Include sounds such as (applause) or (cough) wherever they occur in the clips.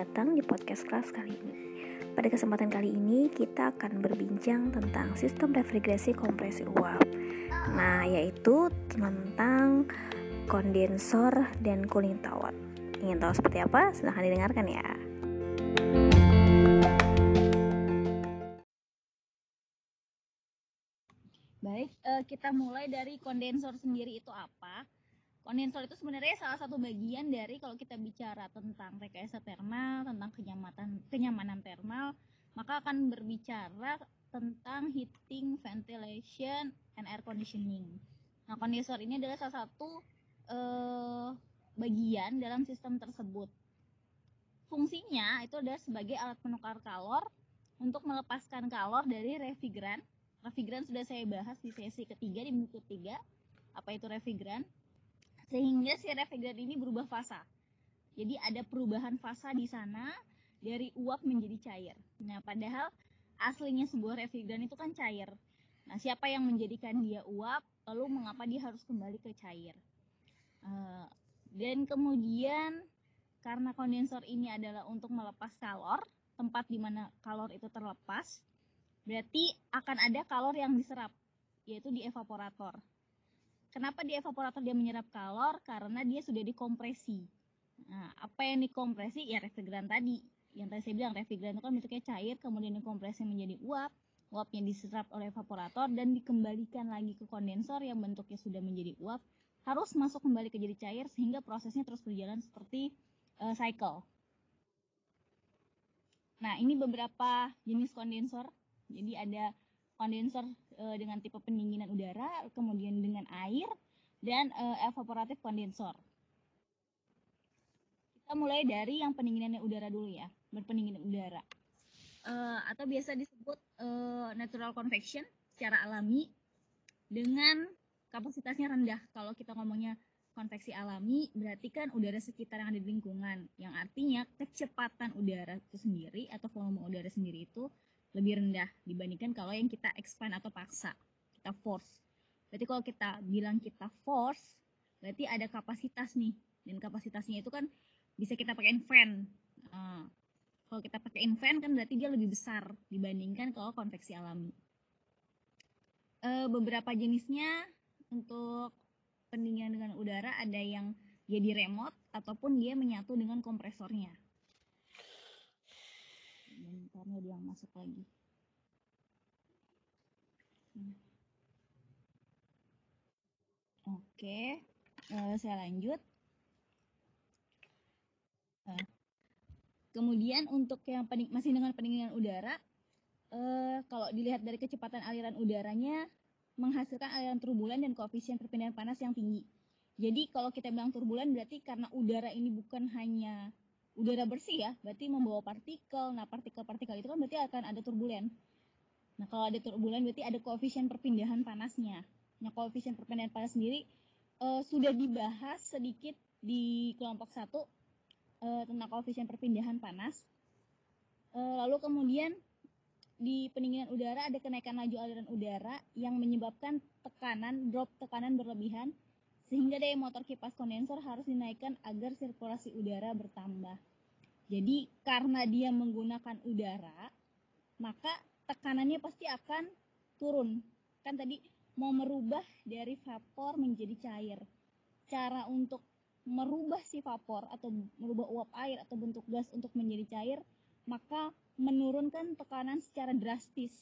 datang di podcast kelas kali ini. Pada kesempatan kali ini kita akan berbincang tentang sistem refrigerasi kompresi uap. Nah, yaitu tentang kondensor dan cooling tower. Ingin tahu seperti apa? Silahkan didengarkan ya. Baik, eh, kita mulai dari kondensor sendiri itu apa? Kondensor itu sebenarnya salah satu bagian dari kalau kita bicara tentang rekayasa thermal, tentang kenyamanan kenyamanan thermal, maka akan berbicara tentang heating, ventilation, and air conditioning. Nah, kondensor ini adalah salah satu eh, bagian dalam sistem tersebut. Fungsinya itu adalah sebagai alat penukar kalor untuk melepaskan kalor dari refrigeran. Refrigeran sudah saya bahas di sesi ketiga di buku ketiga. Apa itu refrigeran? Sehingga si refrigeran ini berubah fasa. Jadi ada perubahan fasa di sana dari uap menjadi cair. Nah, padahal aslinya sebuah refrigeran itu kan cair. Nah, siapa yang menjadikan dia uap, lalu mengapa dia harus kembali ke cair? Uh, dan kemudian karena kondensor ini adalah untuk melepas kalor, tempat di mana kalor itu terlepas, berarti akan ada kalor yang diserap, yaitu di evaporator. Kenapa di evaporator dia menyerap kalor? Karena dia sudah dikompresi. Nah, apa yang dikompresi? Ya refrigeran tadi. Yang tadi saya bilang refrigeran itu kan bentuknya cair, kemudian dikompresi menjadi uap. Uapnya diserap oleh evaporator dan dikembalikan lagi ke kondensor yang bentuknya sudah menjadi uap. Harus masuk kembali ke jadi cair sehingga prosesnya terus berjalan seperti uh, cycle. Nah, ini beberapa jenis kondensor. Jadi ada kondensor e, dengan tipe pendinginan udara, kemudian dengan air, dan e, evaporatif kondensor. Kita mulai dari yang pendinginan udara dulu ya, berpendinginan udara. E, atau biasa disebut e, natural convection secara alami dengan kapasitasnya rendah. Kalau kita ngomongnya konveksi alami, berarti kan udara sekitar yang ada di lingkungan, yang artinya kecepatan udara itu sendiri atau volume udara sendiri itu lebih rendah dibandingkan kalau yang kita expand atau paksa, kita force. Berarti kalau kita bilang kita force, berarti ada kapasitas nih. Dan kapasitasnya itu kan bisa kita pakai fan. Nah, kalau kita pakai fan kan berarti dia lebih besar dibandingkan kalau konveksi alami. E, beberapa jenisnya untuk pendinginan dengan udara ada yang dia di remote ataupun dia menyatu dengan kompresornya bentarnya dia masuk lagi. Oke uh, saya lanjut. Uh, kemudian untuk yang pening, masih dengan pendinginan udara uh, kalau dilihat dari kecepatan aliran udaranya menghasilkan aliran turbulen dan koefisien perpindahan panas yang tinggi. Jadi kalau kita bilang turbulen berarti karena udara ini bukan hanya udara bersih ya, berarti membawa partikel. Nah, partikel-partikel itu kan berarti akan ada turbulen. Nah, kalau ada turbulen berarti ada koefisien perpindahan panasnya. Nah, koefisien perpindahan panas sendiri uh, sudah dibahas sedikit di kelompok satu uh, tentang koefisien perpindahan panas. Uh, lalu kemudian di pendinginan udara ada kenaikan laju aliran udara yang menyebabkan tekanan drop tekanan berlebihan sehingga daya motor kipas kondensor harus dinaikkan agar sirkulasi udara bertambah. Jadi karena dia menggunakan udara, maka tekanannya pasti akan turun. Kan tadi mau merubah dari vapor menjadi cair. Cara untuk merubah si vapor atau merubah uap air atau bentuk gas untuk menjadi cair, maka menurunkan tekanan secara drastis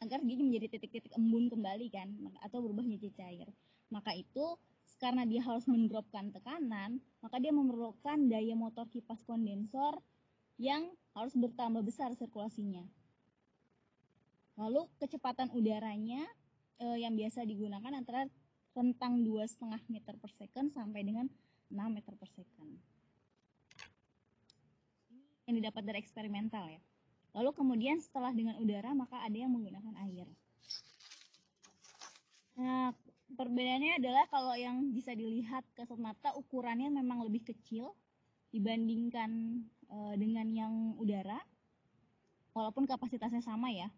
agar dia menjadi titik-titik embun kembali kan atau berubah menjadi cair. Maka itu karena dia harus mendropkan tekanan, maka dia memerlukan daya motor kipas kondensor yang harus bertambah besar sirkulasinya. Lalu kecepatan udaranya eh, yang biasa digunakan antara rentang 2,5 meter per second sampai dengan 6 meter per second. Ini yang didapat dari eksperimental ya. Lalu kemudian setelah dengan udara maka ada yang menggunakan air. Nah, perbedaannya adalah kalau yang bisa dilihat kasat mata ukurannya memang lebih kecil dibandingkan e, dengan yang udara walaupun kapasitasnya sama ya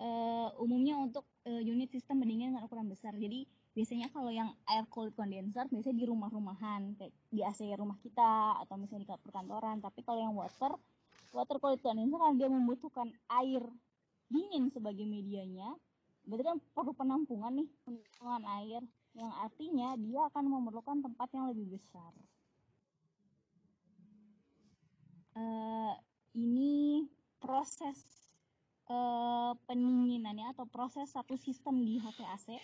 e, umumnya untuk uh, unit sistem pendingin dengan ukuran besar. Jadi biasanya kalau yang air cooled condenser biasanya di rumah-rumahan kayak di AC rumah kita atau misalnya di perkantoran. Tapi kalau yang water water cooled condenser kan dia membutuhkan air dingin sebagai medianya, berarti kan perlu penampungan nih, penampungan air yang artinya dia akan memerlukan tempat yang lebih besar. Uh, ini proses uh, pendinginannya atau proses satu sistem di HVAC.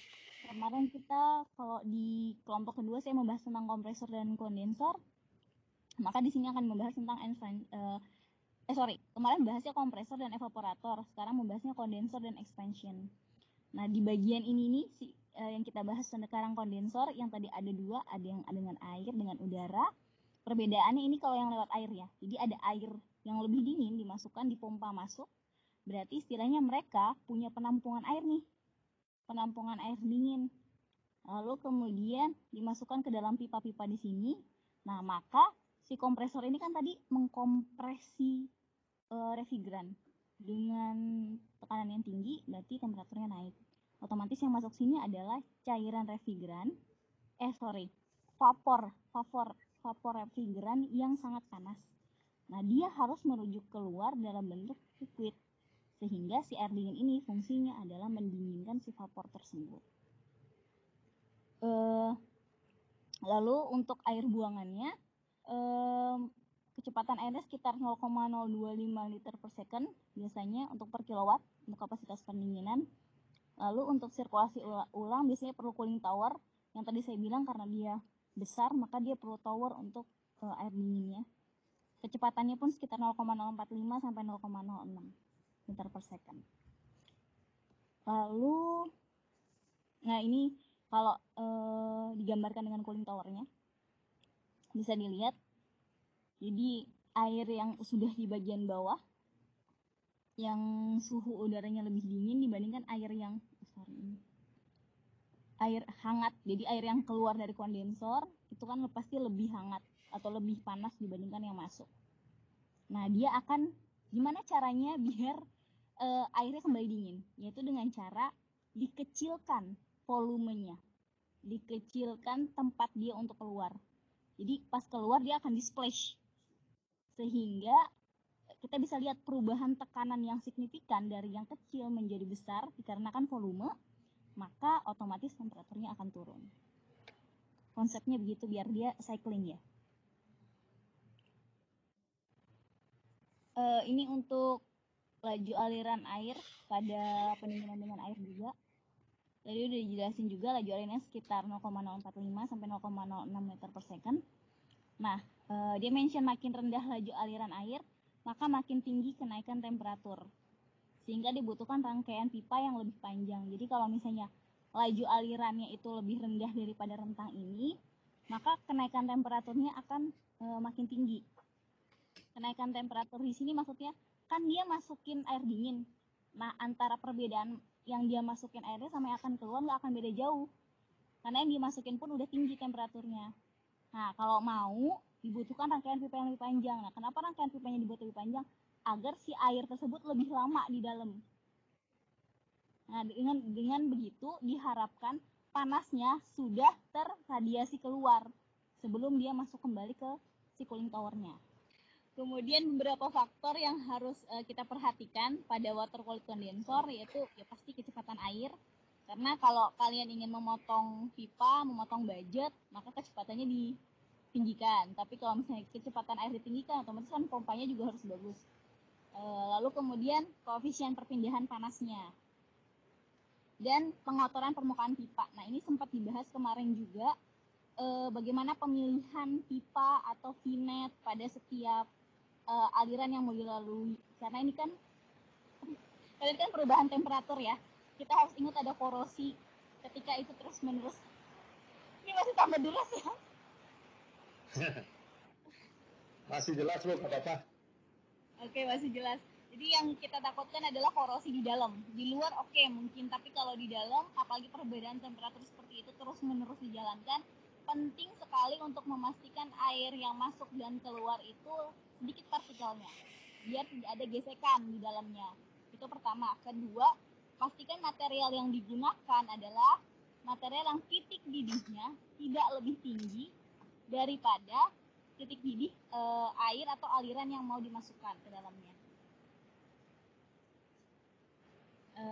Kemarin kita kalau di kelompok kedua saya membahas tentang kompresor dan kondensor. Maka di sini akan membahas tentang uh, eh sorry kemarin bahasnya kompresor dan evaporator sekarang membahasnya kondensor dan expansion nah di bagian ini nih si uh, yang kita bahas sekarang kondensor yang tadi ada dua ada yang ada dengan air dengan udara. Perbedaannya ini kalau yang lewat air ya. Jadi ada air yang lebih dingin dimasukkan di pompa masuk. Berarti istilahnya mereka punya penampungan air nih. Penampungan air dingin. Lalu kemudian dimasukkan ke dalam pipa-pipa di sini. Nah maka si kompresor ini kan tadi mengkompresi uh, refrigeran dengan tekanan yang tinggi berarti temperaturnya naik. Otomatis yang masuk sini adalah cairan refrigeran eh sorry vapor vapor vapor refrigeran yang sangat panas. Nah dia harus merujuk keluar dalam bentuk liquid sehingga si air dingin ini fungsinya adalah mendinginkan si vapor tersebut. Uh, lalu untuk air buangannya kecepatan airnya sekitar 0,025 liter per second biasanya untuk per kilowatt untuk kapasitas pendinginan. Lalu untuk sirkulasi ulang biasanya perlu cooling tower yang tadi saya bilang karena dia besar maka dia perlu tower untuk uh, air dinginnya. Kecepatannya pun sekitar 0,045 sampai 0,06 liter per second. Lalu nah ini kalau uh, digambarkan dengan cooling towernya bisa dilihat jadi air yang sudah di bagian bawah yang suhu udaranya lebih dingin dibandingkan air yang oh, sorry ini. Air hangat. Jadi air yang keluar dari kondensor itu kan pasti lebih hangat atau lebih panas dibandingkan yang masuk. Nah dia akan gimana caranya biar uh, airnya kembali dingin? Yaitu dengan cara dikecilkan volumenya. Dikecilkan tempat dia untuk keluar. Jadi pas keluar dia akan displash. Sehingga kita bisa lihat perubahan tekanan yang signifikan dari yang kecil menjadi besar dikarenakan volume, maka otomatis temperaturnya akan turun. Konsepnya begitu biar dia cycling ya. Uh, ini untuk laju aliran air pada pendinginan dengan air juga. Tadi udah dijelasin juga laju airnya sekitar 0,045 sampai 0,06 meter per second. Nah, uh, dia mention makin rendah laju aliran air, maka makin tinggi kenaikan temperatur. Sehingga dibutuhkan rangkaian pipa yang lebih panjang. Jadi kalau misalnya laju alirannya itu lebih rendah daripada rentang ini, maka kenaikan temperaturnya akan e, makin tinggi. Kenaikan temperatur di sini maksudnya kan dia masukin air dingin. Nah, antara perbedaan yang dia masukin airnya sama yang akan keluar nggak akan beda jauh karena yang dimasukin pun udah tinggi temperaturnya nah kalau mau dibutuhkan rangkaian pipa yang lebih panjang. Nah kenapa rangkaian pipanya dibuat lebih panjang? Agar si air tersebut lebih lama di dalam. Nah dengan dengan begitu diharapkan panasnya sudah terradiasi keluar sebelum dia masuk kembali ke si cooling towernya. Kemudian beberapa faktor yang harus uh, kita perhatikan pada water quality condenser yaitu ya pasti kecepatan air. Karena kalau kalian ingin memotong pipa, memotong budget, maka kecepatannya ditinggikan. Tapi kalau misalnya kecepatan air ditinggikan, otomatis kan pompanya juga harus bagus. Uh, lalu kemudian koefisien perpindahan panasnya dan pengotoran permukaan pipa. Nah ini sempat dibahas kemarin juga eh, bagaimana pemilihan pipa atau vinet pada setiap uh, aliran yang mau dilalui karena ini kan (laughs) kalian kan perubahan temperatur ya kita harus ingat ada korosi ketika itu terus menerus. Ini masih tambah deras ya. (laughs) Masih jelas bu apa oke masih jelas. Jadi yang kita takutkan adalah korosi di dalam. Di luar oke okay, mungkin. Tapi kalau di dalam apalagi perbedaan temperatur seperti itu terus menerus dijalankan penting sekali untuk memastikan air yang masuk dan keluar itu sedikit partikelnya. Biar tidak ada gesekan di dalamnya. Itu pertama. Kedua pastikan material yang digunakan adalah material yang titik didihnya tidak lebih tinggi daripada titik didih e, air atau aliran yang mau dimasukkan ke dalamnya. E,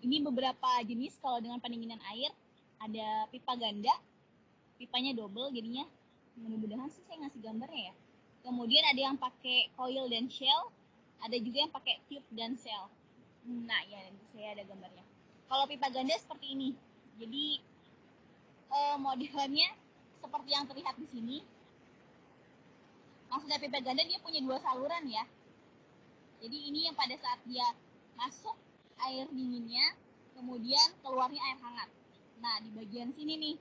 ini beberapa jenis kalau dengan pendinginan air ada pipa ganda, pipanya double jadinya mudah-mudahan sih saya ngasih gambarnya ya. Kemudian ada yang pakai coil dan shell, ada juga yang pakai tube dan shell. Nah ya saya ada gambarnya. Kalau pipa ganda seperti ini, jadi e, modelnya seperti yang terlihat di sini. Maksudnya pipa ganda dia punya dua saluran ya. Jadi ini yang pada saat dia masuk air dinginnya kemudian keluarnya air hangat. Nah di bagian sini nih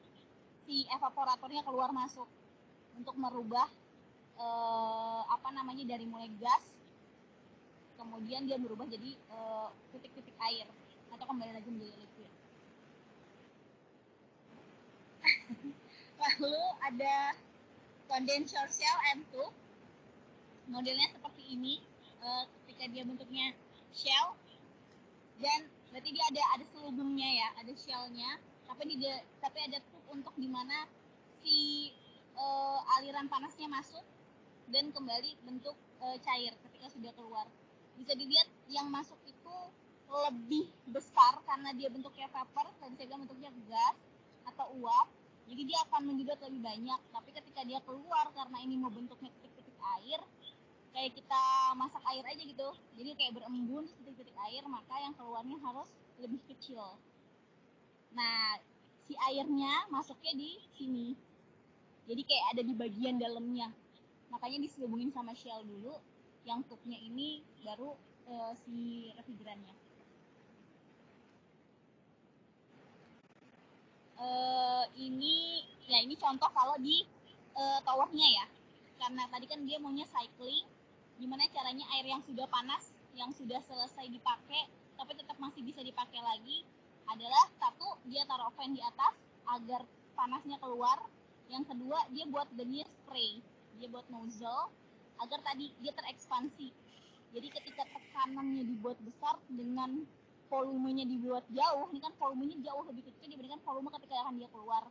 si evaporatornya keluar masuk untuk merubah eh, apa namanya dari mulai gas kemudian dia berubah jadi eh, titik-titik eh, air atau kembali lagi menjadi liquid. (laughs) Lalu ada condenser shell M2 modelnya seperti ini uh, ketika dia bentuknya shell. Dan berarti dia ada ada selubungnya ya ada shellnya. Tapi di tapi ada tube untuk di mana si uh, aliran panasnya masuk dan kembali bentuk uh, cair ketika sudah keluar bisa dilihat yang masuk itu lebih besar karena dia bentuknya vapor dan saya bilang bentuknya gas atau uap. Jadi dia akan menyedot lebih banyak. Tapi ketika dia keluar karena ini mau bentuknya titik-titik air kayak kita masak air aja gitu. Jadi kayak berembun titik-titik air maka yang keluarnya harus lebih kecil. Nah si airnya masuknya di sini. Jadi kayak ada di bagian dalamnya. Makanya diselubungin sama shell dulu yang tubnya ini baru uh, si refrigerannya. Uh, ini ya ini contoh kalau di uh, towernya ya. Karena tadi kan dia maunya cycling gimana caranya air yang sudah panas yang sudah selesai dipakai tapi tetap masih bisa dipakai lagi adalah satu dia taruh fan di atas agar panasnya keluar. Yang kedua dia buat denia spray. Dia buat nozzle agar tadi dia terekspansi jadi ketika tekanannya dibuat besar dengan volumenya dibuat jauh, ini kan volumenya jauh lebih kecil dibandingkan volume ketika akan dia keluar.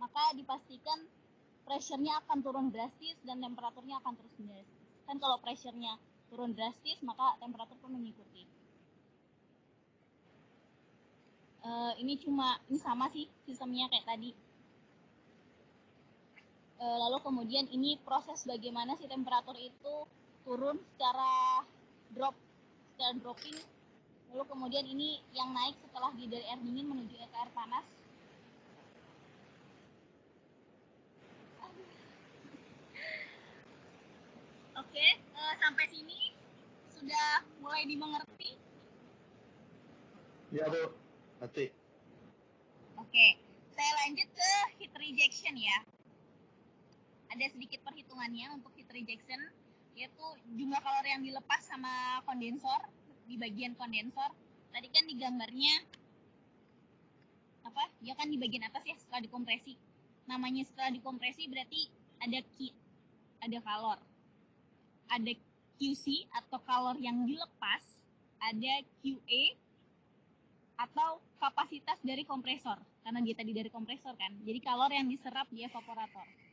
Maka dipastikan pressure-nya akan turun drastis dan temperaturnya akan terus drastis. Kan kalau pressure-nya turun drastis, maka temperatur pun mengikuti. Uh, ini cuma ini sama sih sistemnya kayak tadi. Uh, lalu kemudian ini proses bagaimana si temperatur itu turun secara drop, secara dropping Lalu kemudian ini yang naik setelah di dari air dingin menuju ke air panas. (laughs) Oke, uh, sampai sini sudah mulai dimengerti? Ya, Bu. Nanti. Oke, saya lanjut ke heat rejection ya. Ada sedikit perhitungannya untuk heat rejection, yaitu jumlah kalori yang dilepas sama kondensor di bagian kondensor. Tadi kan di gambarnya apa? Ya kan di bagian atas ya setelah dikompresi. Namanya setelah dikompresi berarti ada Q ada kalor. Ada QC atau kalor yang dilepas ada QA atau kapasitas dari kompresor. Karena dia tadi dari kompresor kan. Jadi kalor yang diserap di evaporator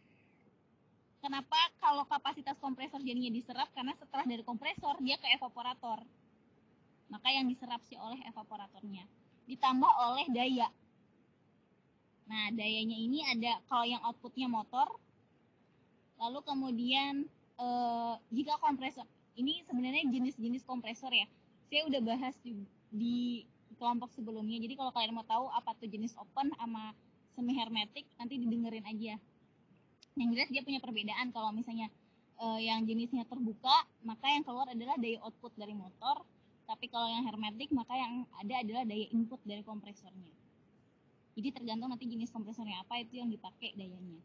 kenapa kalau kapasitas kompresor jadinya diserap? Karena setelah dari kompresor dia ke evaporator. Maka yang diserap sih oleh evaporatornya. Ditambah oleh daya. Nah dayanya ini ada kalau yang outputnya motor lalu kemudian eh, jika kompresor ini sebenarnya jenis-jenis kompresor ya. Saya udah bahas di, di kelompok sebelumnya. Jadi kalau kalian mau tahu apa tuh jenis open sama semi hermetik nanti didengerin aja yang jelas dia punya perbedaan kalau misalnya eh, yang jenisnya terbuka maka yang keluar adalah daya output dari motor tapi kalau yang hermetik maka yang ada adalah daya input dari kompresornya. Jadi tergantung nanti jenis kompresornya apa itu yang dipakai dayanya.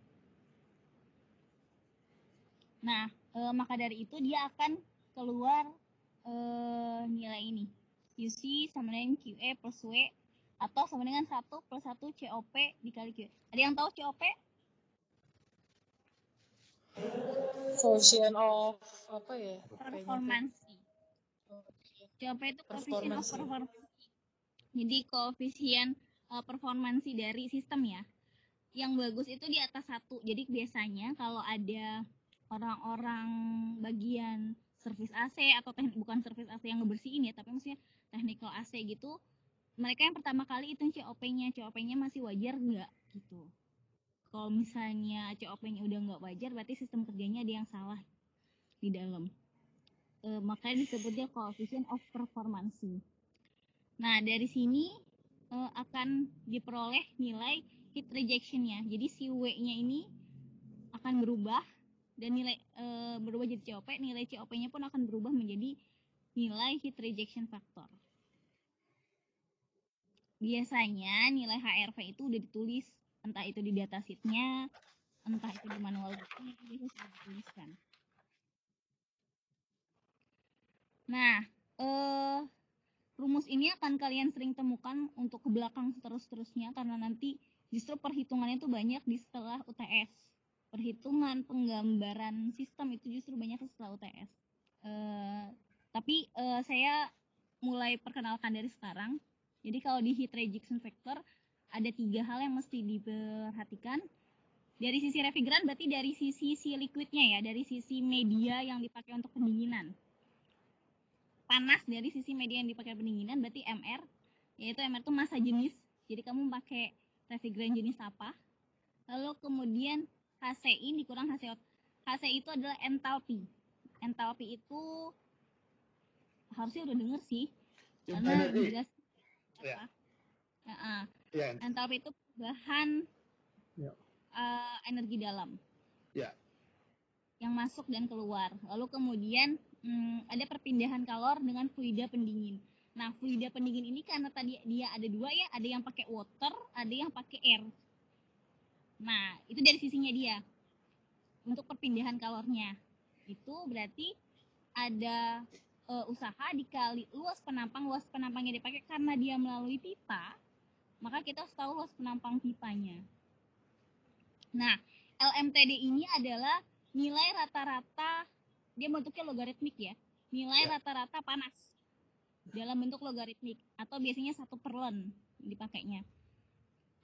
Nah, e, maka dari itu dia akan keluar e, nilai ini. QC sama dengan QE plus W atau sama dengan 1 plus 1 COP dikali Q. Ada yang tahu COP? Quotient of apa ya? Performance. COP itu coefficient of performance. Jadi koefisien uh, performansi dari sistem ya. Yang bagus itu di atas satu. Jadi biasanya kalau ada orang-orang bagian servis AC atau teknik bukan servis AC yang ngebersihin ya, tapi maksudnya technical AC gitu, mereka yang pertama kali itu COP-nya, COP-nya masih wajar nggak gitu. Kalau misalnya COP-nya udah nggak wajar, berarti sistem kerjanya ada yang salah di dalam. E, makanya disebutnya coefficient of performance. Nah dari sini e, akan diperoleh nilai heat rejection-nya. Jadi si W-nya ini akan berubah dan nilai e, berubah jadi COP, nilai COP-nya pun akan berubah menjadi nilai heat rejection factor. Biasanya nilai HRV itu udah ditulis, entah itu di data sheet-nya, entah itu di manual itu sudah dituliskan. Nah, eh, rumus ini akan kalian sering temukan untuk ke belakang terus-terusnya karena nanti justru perhitungannya itu banyak di setelah UTS perhitungan penggambaran sistem itu justru banyak setelah UTS. Eh, tapi uh, saya mulai perkenalkan dari sekarang. Jadi kalau di heat rejection factor ada tiga hal yang mesti diperhatikan. Dari sisi refrigeran berarti dari sisi si liquidnya ya, dari sisi media yang dipakai untuk pendinginan. Panas dari sisi media yang dipakai pendinginan berarti MR, yaitu MR itu masa jenis. Jadi kamu pakai refrigeran jenis apa? Lalu kemudian HCI dikurang HCO. HCI itu adalah entalpi. Entalpi itu harusnya udah denger sih. Karena jelas ya. apa? Ya. Uh, ya. Entalpi itu bahan ya. uh, energi dalam. Ya. Yang masuk dan keluar. Lalu kemudian hmm, ada perpindahan kalor dengan fluida pendingin. Nah, fluida pendingin ini karena tadi dia ada dua ya, ada yang pakai water, ada yang pakai air. Nah, itu dari sisinya dia. Untuk perpindahan kalornya. Itu berarti ada e, usaha dikali luas penampang, luas penampangnya dipakai karena dia melalui pipa, maka kita harus tahu luas penampang pipanya. Nah, LMTD ini adalah nilai rata-rata dia bentuknya logaritmik ya. Nilai ya. rata-rata panas dalam bentuk logaritmik atau biasanya satu perlen dipakainya.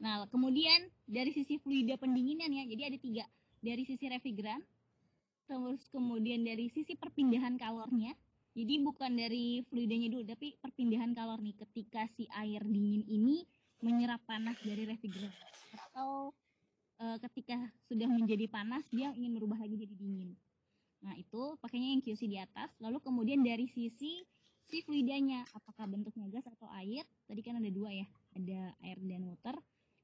Nah, kemudian dari sisi fluida pendinginan ya, jadi ada tiga. Dari sisi refrigeran, terus kemudian dari sisi perpindahan kalornya, jadi bukan dari fluidanya dulu, tapi perpindahan kalor nih ketika si air dingin ini menyerap panas dari refrigeran. Atau e, ketika sudah menjadi panas, dia ingin merubah lagi jadi dingin. Nah, itu pakainya yang QC di atas. Lalu kemudian dari sisi si fluidanya, apakah bentuknya gas atau air? Tadi kan ada dua ya, ada air dan water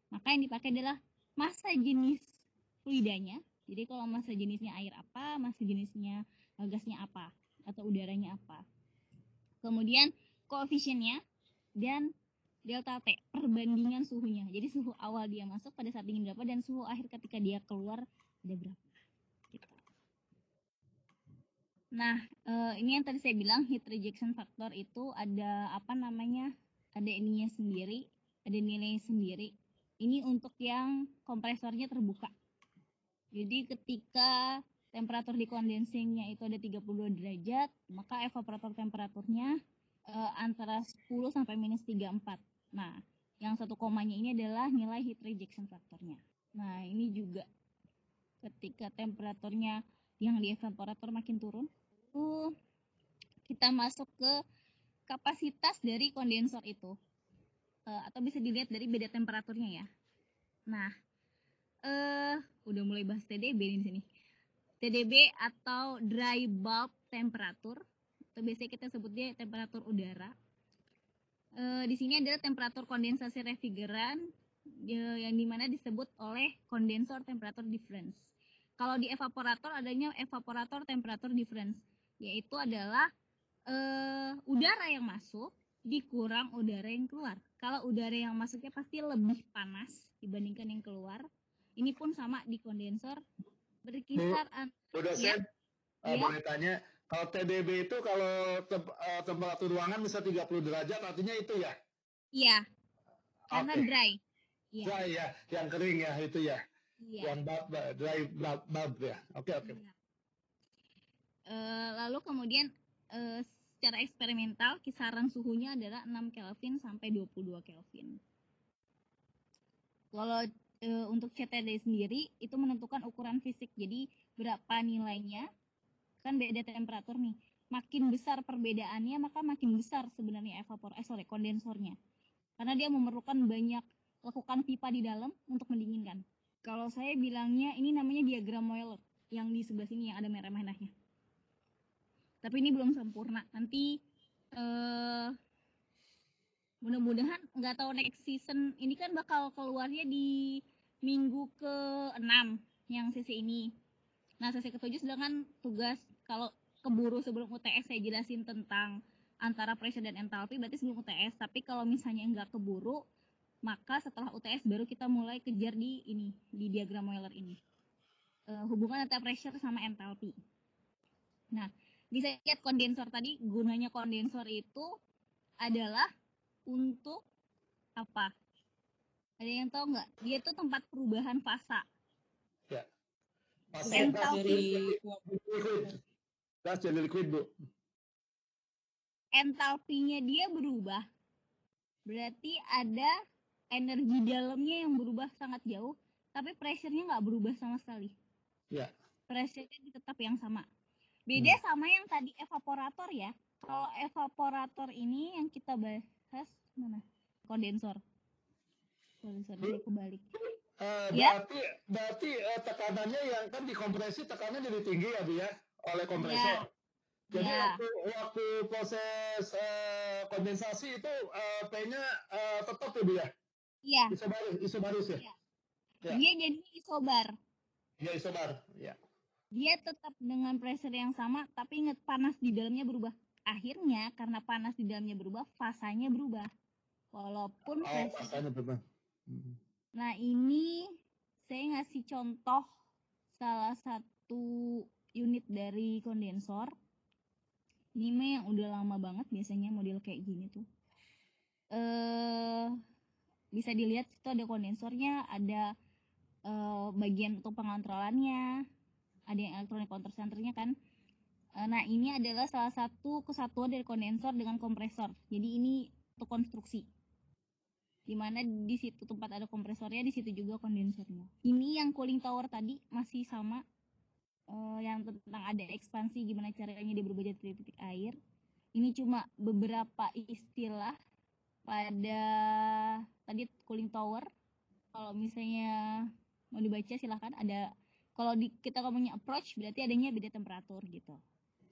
maka yang dipakai adalah masa jenis fluidanya. Jadi kalau masa jenisnya air apa, masa jenisnya gasnya apa, atau udaranya apa. Kemudian koefisiennya dan delta T, perbandingan suhunya. Jadi suhu awal dia masuk pada saat dingin berapa dan suhu akhir ketika dia keluar ada berapa. Gitu. Nah, eh, ini yang tadi saya bilang heat rejection factor itu ada apa namanya? Ada ininya sendiri, ada nilai sendiri ini untuk yang kompresornya terbuka. Jadi ketika temperatur di kondensingnya itu ada 32 derajat, maka evaporator temperaturnya uh, antara 10 sampai minus 34. Nah, yang satu komanya ini adalah nilai heat rejection faktornya. Nah, ini juga ketika temperaturnya yang di evaporator makin turun, itu kita masuk ke kapasitas dari kondensor itu uh, atau bisa dilihat dari beda temperaturnya ya. Nah, eh uh, udah mulai bahas TDB di sini. TDB atau dry bulb temperatur atau biasanya kita sebutnya temperatur udara. Uh, di sini adalah temperatur kondensasi refrigeran uh, yang di mana disebut oleh kondensor temperatur difference. Kalau di evaporator adanya evaporator temperatur difference, yaitu adalah uh, udara yang masuk dikurang udara yang keluar. Kalau udara yang masuknya pasti lebih panas dibandingkan yang keluar. Ini pun sama di kondensor berkisar Bu, Bu dosen, ya, uh, ya. boleh tanya, kalau TDB itu kalau te uh, temperatur ruangan bisa 30 derajat artinya itu ya? Iya. Karena okay. dry. Ya. Dry ya, yang kering ya itu ya. Iya. Yang bulb, dry bulb, ya. Oke, okay, oke. Okay. Ya. Uh, lalu kemudian uh, secara eksperimental kisaran suhunya adalah 6 Kelvin sampai 22 Kelvin. Kalau e, untuk CTD sendiri itu menentukan ukuran fisik. Jadi berapa nilainya kan beda temperatur nih. Makin besar perbedaannya maka makin besar sebenarnya evapor eh sorry kondensornya. Karena dia memerlukan banyak lakukan pipa di dalam untuk mendinginkan. Kalau saya bilangnya ini namanya diagram Euler yang di sebelah sini yang ada merah-merahnya. Tapi ini belum sempurna. Nanti eh mudah-mudahan nggak tahu next season ini kan bakal keluarnya di minggu ke-6 yang sesi ini. Nah, sesi ke-7 sedangkan tugas kalau keburu sebelum UTS saya jelasin tentang antara pressure dan enthalpy berarti sebelum UTS. Tapi kalau misalnya nggak keburu, maka setelah UTS baru kita mulai kejar di ini, di diagram Euler ini. Uh, hubungan antara pressure sama enthalpy. Nah, bisa lihat kondensor tadi gunanya kondensor itu adalah untuk apa? Ada yang tahu nggak? Dia itu tempat perubahan fasa. Ya. Fasa. Gas jadi liquid, Bu. Entalpinya dia berubah. Berarti ada energi dalamnya yang berubah sangat jauh, tapi pressure-nya nggak berubah sama sekali. Ya. Pressure-nya tetap yang sama. Beda hmm. sama yang tadi evaporator ya. Kalau evaporator ini yang kita bahas mana? Kondensor. Kondensor ini kebalik. Uh, ya? Berarti berarti uh, tekanannya yang kan dikompresi tekanannya jadi tinggi ya Bu ya oleh kompresor. Ya. Jadi ya. waktu, waktu proses uh, kondensasi itu uh, P-nya uh, tetap ya Bu ya? Iya. Isobaris, isobaris ya? Iya. Ya. Dia jadi isobar. Iya isobar, ya. Dia tetap dengan pressure yang sama, tapi ingat panas di dalamnya berubah. Akhirnya karena panas di dalamnya berubah, fasanya berubah. Walaupun oh, fasanya berubah. Hmm. Nah ini saya ngasih contoh salah satu unit dari kondensor. Ini mah yang udah lama banget biasanya model kayak gini tuh. Eh bisa dilihat itu ada kondensornya, ada uh, bagian untuk pengontrolannya, ada yang elektronik control centernya kan. Uh, nah ini adalah salah satu kesatuan dari kondensor dengan kompresor. Jadi ini untuk konstruksi. Di mana di situ tempat ada kompresornya, di situ juga kondensornya. Ini yang cooling tower tadi masih sama uh, yang tentang ada ekspansi gimana caranya dia berubah jadi titik air. Ini cuma beberapa istilah pada tadi cooling tower. Kalau misalnya mau dibaca silahkan. Ada kalau di, kita ngomongnya approach berarti adanya beda temperatur gitu.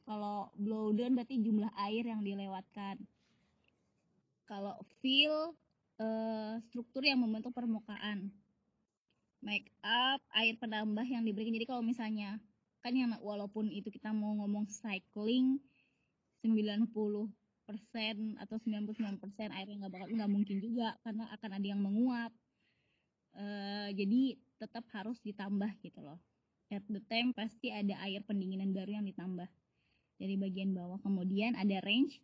Kalau blow down berarti jumlah air yang dilewatkan. Kalau fill uh, struktur yang membentuk permukaan. Make up air penambah yang diberikan. Jadi kalau misalnya kan yang walaupun itu kita mau ngomong cycling 90 persen atau 99 persen air yang nggak bakal nggak mungkin juga karena akan ada yang menguap. Uh, jadi tetap harus ditambah gitu loh. At the time pasti ada air pendinginan baru yang ditambah dari bagian bawah. Kemudian ada range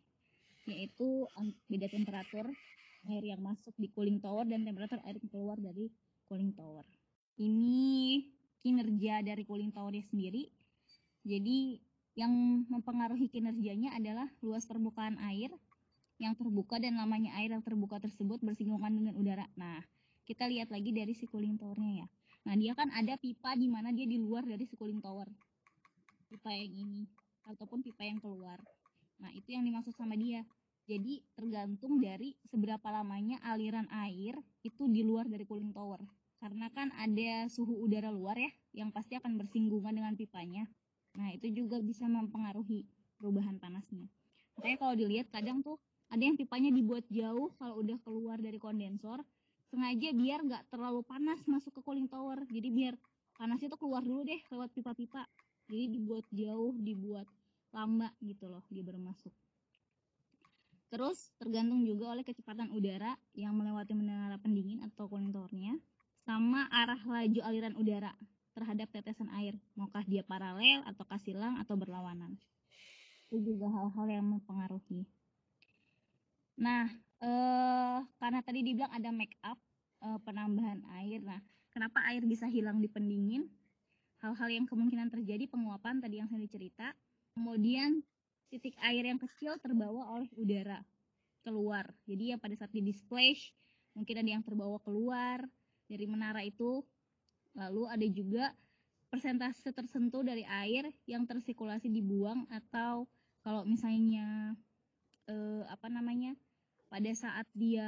yaitu beda temperatur air yang masuk di cooling tower dan temperatur air yang keluar dari cooling tower. Ini kinerja dari cooling towernya sendiri jadi yang mempengaruhi kinerjanya adalah luas permukaan air yang terbuka dan lamanya air yang terbuka tersebut bersinggungan dengan udara. Nah, kita lihat lagi dari si cooling towernya ya. Nah, dia kan ada pipa di mana dia di luar dari si cooling tower. Pipa yang ini ataupun pipa yang keluar. Nah, itu yang dimaksud sama dia. Jadi tergantung dari seberapa lamanya aliran air itu di luar dari cooling tower. Karena kan ada suhu udara luar ya, yang pasti akan bersinggungan dengan pipanya. Nah, itu juga bisa mempengaruhi perubahan panasnya. Makanya kalau dilihat kadang tuh ada yang pipanya dibuat jauh kalau udah keluar dari kondensor, sengaja biar nggak terlalu panas masuk ke cooling tower. Jadi biar panasnya tuh keluar dulu deh lewat pipa-pipa. Jadi dibuat jauh, dibuat lama gitu loh dia baru masuk. Terus tergantung juga oleh kecepatan udara yang melewati menara pendingin atau cooling towernya sama arah laju aliran udara terhadap tetesan air, maukah dia paralel atau kasilang atau berlawanan. Itu juga hal-hal yang mempengaruhi. Nah, eh, karena tadi dibilang ada make up eh, penambahan air. Nah, kenapa air bisa hilang di pendingin? Hal-hal yang kemungkinan terjadi penguapan tadi yang saya cerita. Kemudian titik air yang kecil terbawa oleh udara keluar. Jadi ya pada saat di display mungkin ada yang terbawa keluar dari menara itu. Lalu ada juga persentase tersentuh dari air yang tersirkulasi dibuang atau kalau misalnya eh, apa namanya pada saat dia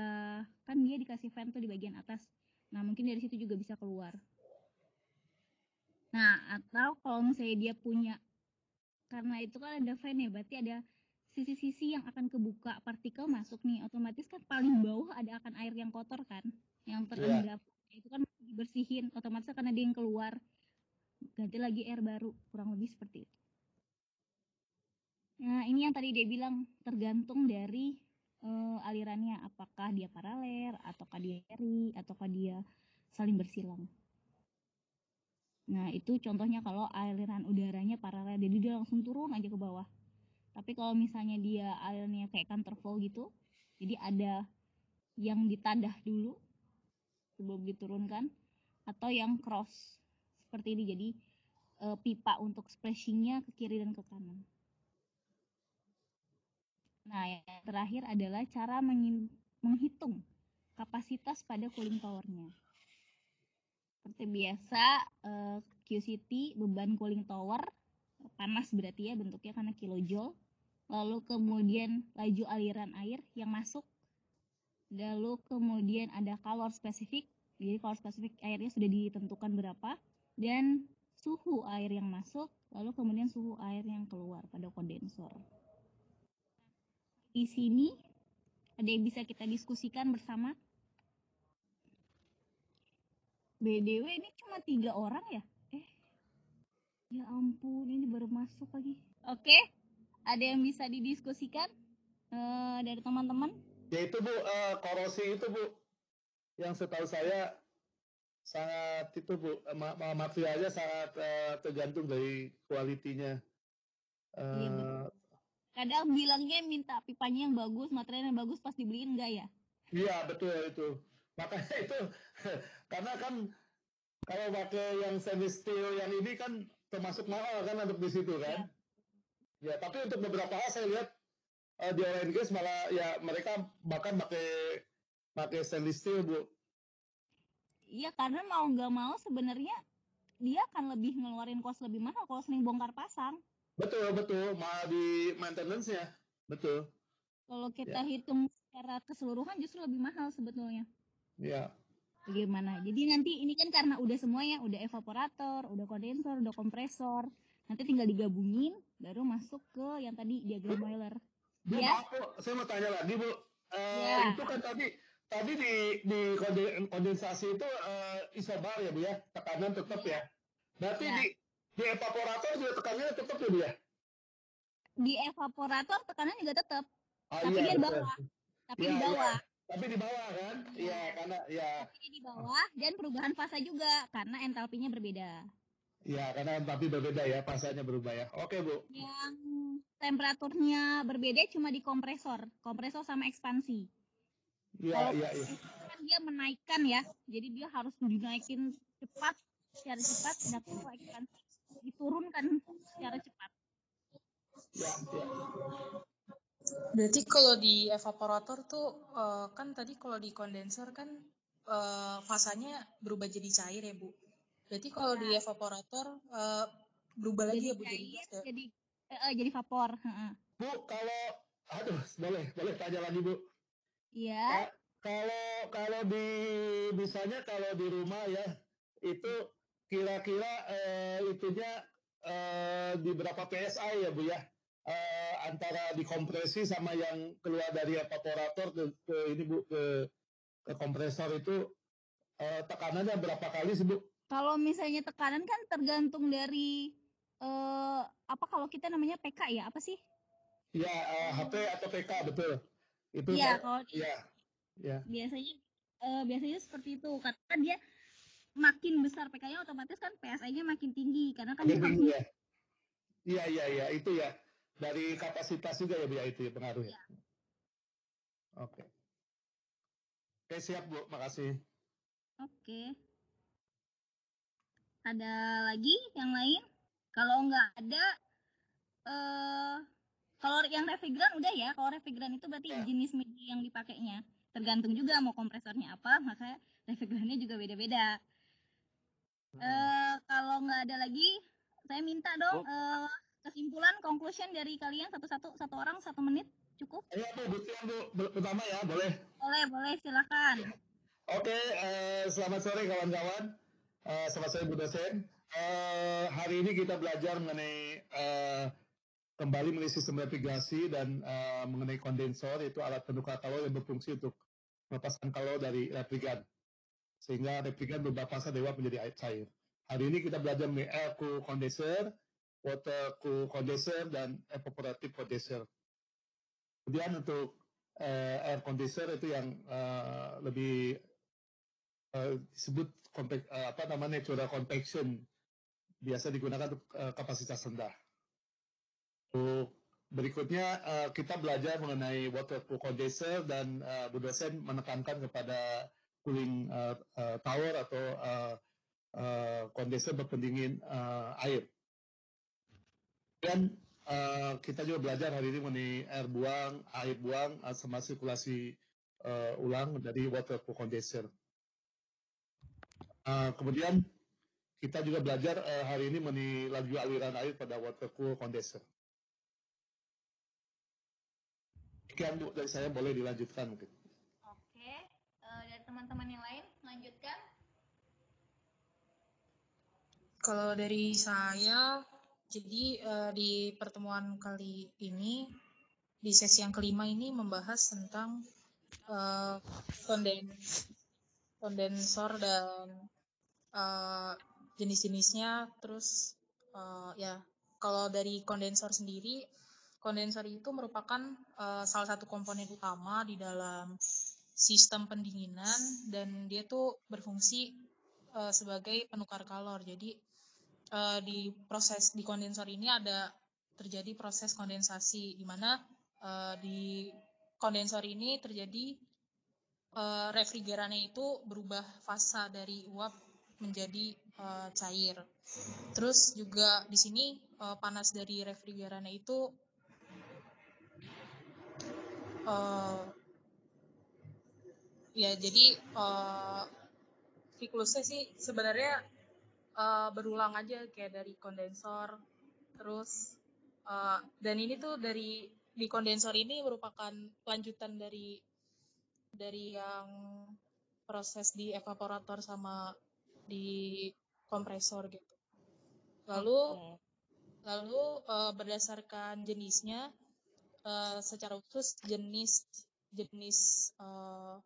kan dia dikasih vent tuh di bagian atas. Nah mungkin dari situ juga bisa keluar. Nah atau kalau misalnya dia punya karena itu kan ada vent ya berarti ada sisi-sisi yang akan kebuka partikel masuk nih otomatis kan paling bawah ada akan air yang kotor kan yang iya. terendam yeah. Itu kan dibersihin otomatis akan ada yang keluar. Ganti lagi air baru kurang lebih seperti itu. Nah ini yang tadi dia bilang tergantung dari uh, alirannya. Apakah dia paralel ataukah dia seri ataukah dia saling bersilang. Nah itu contohnya kalau aliran udaranya paralel jadi dia langsung turun aja ke bawah. Tapi kalau misalnya dia airnya kayak counterflow gitu jadi ada yang ditadah dulu sebelum diturunkan atau yang cross seperti ini. Jadi e, pipa untuk splashingnya ke kiri dan ke kanan. Nah yang terakhir adalah cara menghitung kapasitas pada cooling towernya. Seperti biasa e, QCT beban cooling tower panas berarti ya bentuknya karena kilojoule. Lalu kemudian laju aliran air yang masuk, lalu kemudian ada kalor spesifik, jadi kalor spesifik airnya sudah ditentukan berapa, dan suhu air yang masuk, lalu kemudian suhu air yang keluar pada kondensor. Di sini ada yang bisa kita diskusikan bersama. BDW ini cuma tiga orang ya? Eh, ya ampun, ini baru masuk lagi. Oke. Ada yang bisa didiskusikan uh, dari teman-teman? Ya itu Bu, uh, korosi itu Bu, yang setahu saya sangat itu Bu, ma materialnya sangat uh, tergantung dari kualitinya. Uh, iya, Kadang bilangnya minta pipanya yang bagus, materialnya yang bagus, pas dibeliin enggak ya? Iya betul itu. Makanya (laughs) itu karena kan kalau pakai yang stainless steel yang ini kan termasuk mahal kan untuk di situ kan. Ya. Ya, tapi untuk beberapa hal saya lihat uh, di and gas malah ya mereka bahkan pakai pakai stainless steel, Bu. Iya, karena mau nggak mau sebenarnya dia akan lebih ngeluarin kos lebih mahal kalau sering bongkar pasang. Betul, betul. Malah di maintenance-nya. Betul. Kalau kita ya. hitung secara keseluruhan justru lebih mahal sebetulnya. Iya. Bagaimana? Jadi nanti ini kan karena udah semuanya, udah evaporator, udah kondensor, udah kompresor, nanti tinggal digabungin baru masuk ke yang tadi diagram Euler. Bu, ya? aku, saya mau tanya lagi Bu. Uh, ya. Itu kan tadi tadi di di kondensasi itu uh, isobar ya Bu ya, tekanan tetap ya. Berarti ya. di di evaporator juga tekanannya tetap ya Bu ya? Di evaporator tekanan juga tetap. Oh, tapi iya, dia di bawah. Tapi ya, di bawah. Ya. Tapi di bawah kan? Iya, ya, karena ya. Tapi di bawah dan perubahan fase juga karena entalpinya berbeda. Ya, karena tapi berbeda ya, pasanya berubah ya. Oke, Bu. Yang temperaturnya berbeda cuma di kompresor, kompresor sama ekspansi. Iya, iya, iya. Kan dia menaikkan ya, jadi dia harus dinaikin cepat, secara cepat, dan kalau ekspansi diturunkan secara cepat. Ya, ya. Berarti kalau di evaporator tuh uh, kan tadi kalau di kondenser kan uh, fasanya berubah jadi cair ya, Bu. Berarti kalau di nah. evaporator uh, berubah lagi ya Bu jadi ya? jadi uh, jadi vapor. Bu, kalau aduh boleh boleh tanya lagi Bu. Iya. kalau kalau di misalnya kalau di rumah ya itu kira-kira uh, itunya uh, di berapa PSI ya Bu ya? Uh, antara dikompresi sama yang keluar dari evaporator ke, ke ini Bu ke ke kompresor itu uh, tekanannya berapa kali sih Bu? Kalau misalnya tekanan kan tergantung dari uh, apa kalau kita namanya PK ya apa sih? Ya uh, HP atau PK betul. Itu ya, kalau ya. ya. Biasanya uh, biasanya seperti itu karena dia makin besar PK-nya otomatis kan PSI-nya makin tinggi karena kan dia tinggi ya. Iya iya iya itu ya dari kapasitas juga ya biar itu ya pengaruh ya. ya. Oke. Oke siap Bu, makasih. Oke. Ada lagi yang lain? Kalau nggak ada, uh, kalau yang refrigeran udah ya kalau refrigeran itu berarti ya. jenis media yang dipakainya tergantung juga mau kompresornya apa maka refrigerannya juga beda-beda hmm. uh, kalau nggak ada lagi saya minta dong oh. uh, kesimpulan conclusion dari kalian satu-satu satu orang satu menit cukup iya bu bu pertama ya boleh boleh boleh silakan oke okay, uh, selamat sore kawan-kawan uh, selamat sore Bu dosen uh, hari ini kita belajar mengenai uh, kembali mengenai sistem refrigerasi dan uh, mengenai kondensor itu alat penukar kalor yang berfungsi untuk melepaskan kalor dari refrigeran sehingga refrigeran berubah dari uap menjadi air cair. Hari ini kita belajar mengenai air cool condenser, water cool condenser dan evaporative condenser. Kemudian untuk uh, air condenser itu yang uh, lebih uh, disebut uh, apa namanya natural convection biasa digunakan untuk uh, kapasitas rendah. Untuk berikutnya uh, kita belajar mengenai waterproof condenser dan uh, Bu dosen menekankan kepada cooling uh, uh, tower atau uh, uh, kondenser berpendingin uh, air. Dan uh, kita juga belajar hari ini mengenai air buang, air buang uh, sama sirkulasi uh, ulang dari waterproof condenser. Uh, kemudian kita juga belajar uh, hari ini mengenai laju aliran air pada waterproof condenser. Sekian Bu dari saya boleh dilanjutkan mungkin. Oke, uh, dari teman-teman yang lain lanjutkan. Kalau dari saya, jadi uh, di pertemuan kali ini di sesi yang kelima ini membahas tentang uh, kondens kondensor dan uh, jenis-jenisnya. Terus uh, ya kalau dari kondensor sendiri kondensor itu merupakan uh, salah satu komponen utama di dalam sistem pendinginan dan dia tuh berfungsi uh, sebagai penukar kalor. Jadi uh, di proses di kondensor ini ada terjadi proses kondensasi di mana uh, di kondensor ini terjadi uh, refrigerannya itu berubah fasa dari uap menjadi uh, cair. Terus juga di sini uh, panas dari refrigerannya itu uh, ya jadi uh, siklusnya sih sebenarnya uh, berulang aja kayak dari kondensor terus uh, dan ini tuh dari di kondensor ini merupakan lanjutan dari dari yang proses di evaporator sama di kompresor gitu lalu okay. lalu uh, berdasarkan jenisnya uh, secara khusus jenis jenis uh,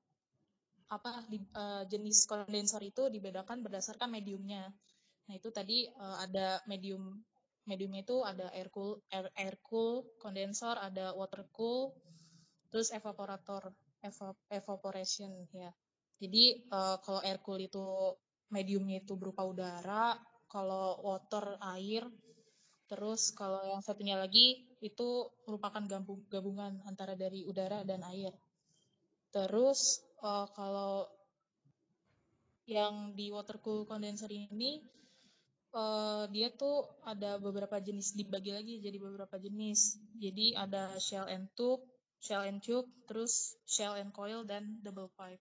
apa di, uh, jenis kondensor itu dibedakan berdasarkan mediumnya. Nah itu tadi uh, ada medium mediumnya itu ada air cool air, air cool kondensor, ada water cool, terus evaporator evap, evaporation ya. Jadi uh, kalau air cool itu mediumnya itu berupa udara, kalau water air, terus kalau yang satunya lagi itu merupakan gabungan antara dari udara dan air. Terus uh, kalau yang di water cool condenser ini uh, dia tuh ada beberapa jenis dibagi lagi jadi beberapa jenis. Jadi ada shell and tube, shell and tube, terus shell and coil dan double pipe.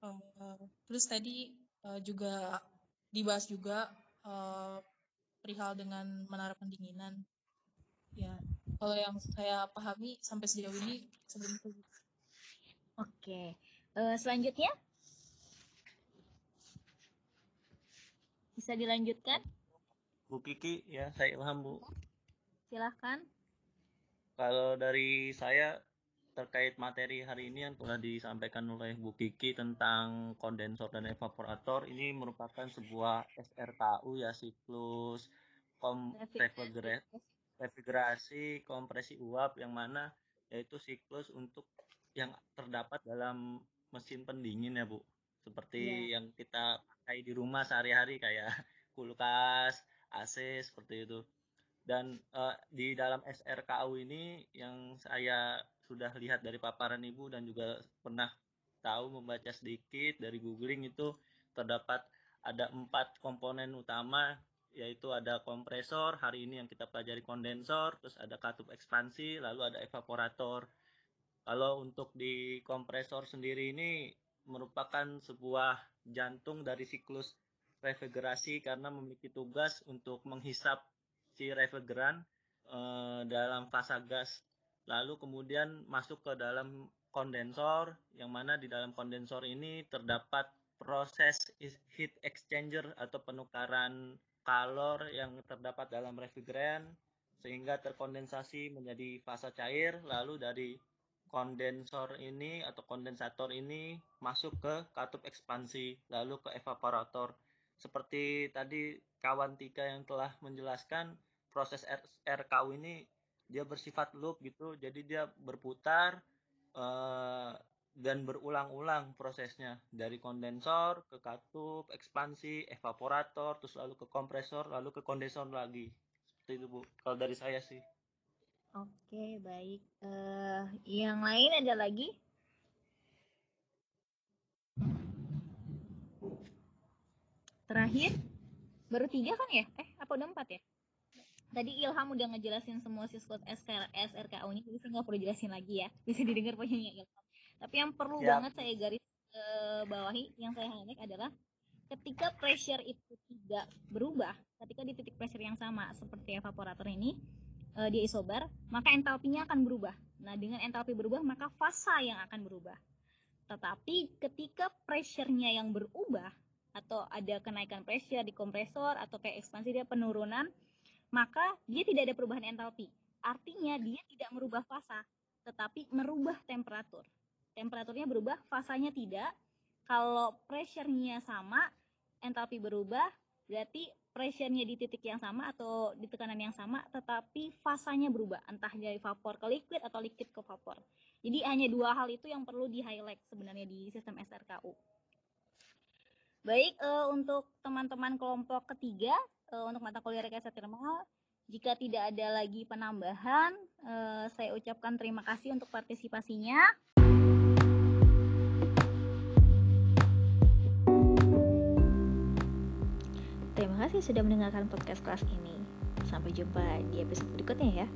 Uh, terus tadi uh, juga dibahas juga uh, perihal dengan menara pendinginan. Ya kalau yang saya pahami sampai sejauh ini sebelum itu. Oke uh, selanjutnya? Bisa dilanjutkan? Bu Kiki ya saya Ilham Bu. Silahkan. Kalau dari saya terkait materi hari ini yang telah disampaikan oleh Bu Kiki tentang kondensor dan evaporator ini merupakan sebuah SRKU ya siklus kom refrigerasi kompresi uap yang mana yaitu siklus untuk yang terdapat dalam mesin pendingin ya Bu seperti yeah. yang kita pakai di rumah sehari-hari kayak (laughs) kulkas AC seperti itu dan uh, di dalam SRKU ini yang saya sudah lihat dari paparan ibu dan juga pernah tahu membaca sedikit dari googling itu terdapat ada empat komponen utama yaitu ada kompresor, hari ini yang kita pelajari kondensor, terus ada katup ekspansi, lalu ada evaporator. Kalau untuk di kompresor sendiri ini merupakan sebuah jantung dari siklus refrigerasi karena memiliki tugas untuk menghisap si refrigeran eh, dalam fasa gas lalu kemudian masuk ke dalam kondensor yang mana di dalam kondensor ini terdapat proses heat exchanger atau penukaran kalor yang terdapat dalam refrigeran sehingga terkondensasi menjadi fasa cair. Lalu dari kondensor ini atau kondensator ini masuk ke katup ekspansi lalu ke evaporator. Seperti tadi kawan Tika yang telah menjelaskan proses RKU ini dia bersifat loop gitu. Jadi dia berputar uh, dan berulang-ulang prosesnya. Dari kondensor ke katup ekspansi evaporator terus lalu ke kompresor lalu ke kondensor lagi. Seperti itu bu. Kalau dari saya sih. Oke baik. Uh, yang lain ada lagi? Terakhir? Baru tiga kan ya? Eh apa udah empat ya tadi Ilham udah ngejelasin semua siskot SRKU-nya, jadi saya nggak perlu jelasin lagi ya. Bisa didengar punyanya Ilham. Tapi yang perlu ya. banget saya garis ke bawahi, yang saya highlight adalah ketika pressure itu tidak berubah, ketika di titik pressure yang sama seperti evaporator ini, uh, dia isobar, maka entalpinya akan berubah. Nah, dengan entalpi berubah, maka fasa yang akan berubah. Tetapi ketika pressure-nya yang berubah, atau ada kenaikan pressure di kompresor, atau kayak ekspansi dia penurunan, maka dia tidak ada perubahan entalpi. Artinya dia tidak merubah fasa, tetapi merubah temperatur. Temperaturnya berubah, fasanya tidak. Kalau pressure-nya sama, entalpi berubah, berarti pressure-nya di titik yang sama atau di tekanan yang sama, tetapi fasanya berubah, entah dari vapor ke liquid atau liquid ke vapor. Jadi hanya dua hal itu yang perlu di-highlight sebenarnya di sistem SRKU. Baik, uh, untuk teman-teman kelompok ketiga, uh, untuk mata kuliah rekayasa termal. Jika tidak ada lagi penambahan, uh, saya ucapkan terima kasih untuk partisipasinya. Terima kasih sudah mendengarkan podcast kelas ini. Sampai jumpa di episode berikutnya ya.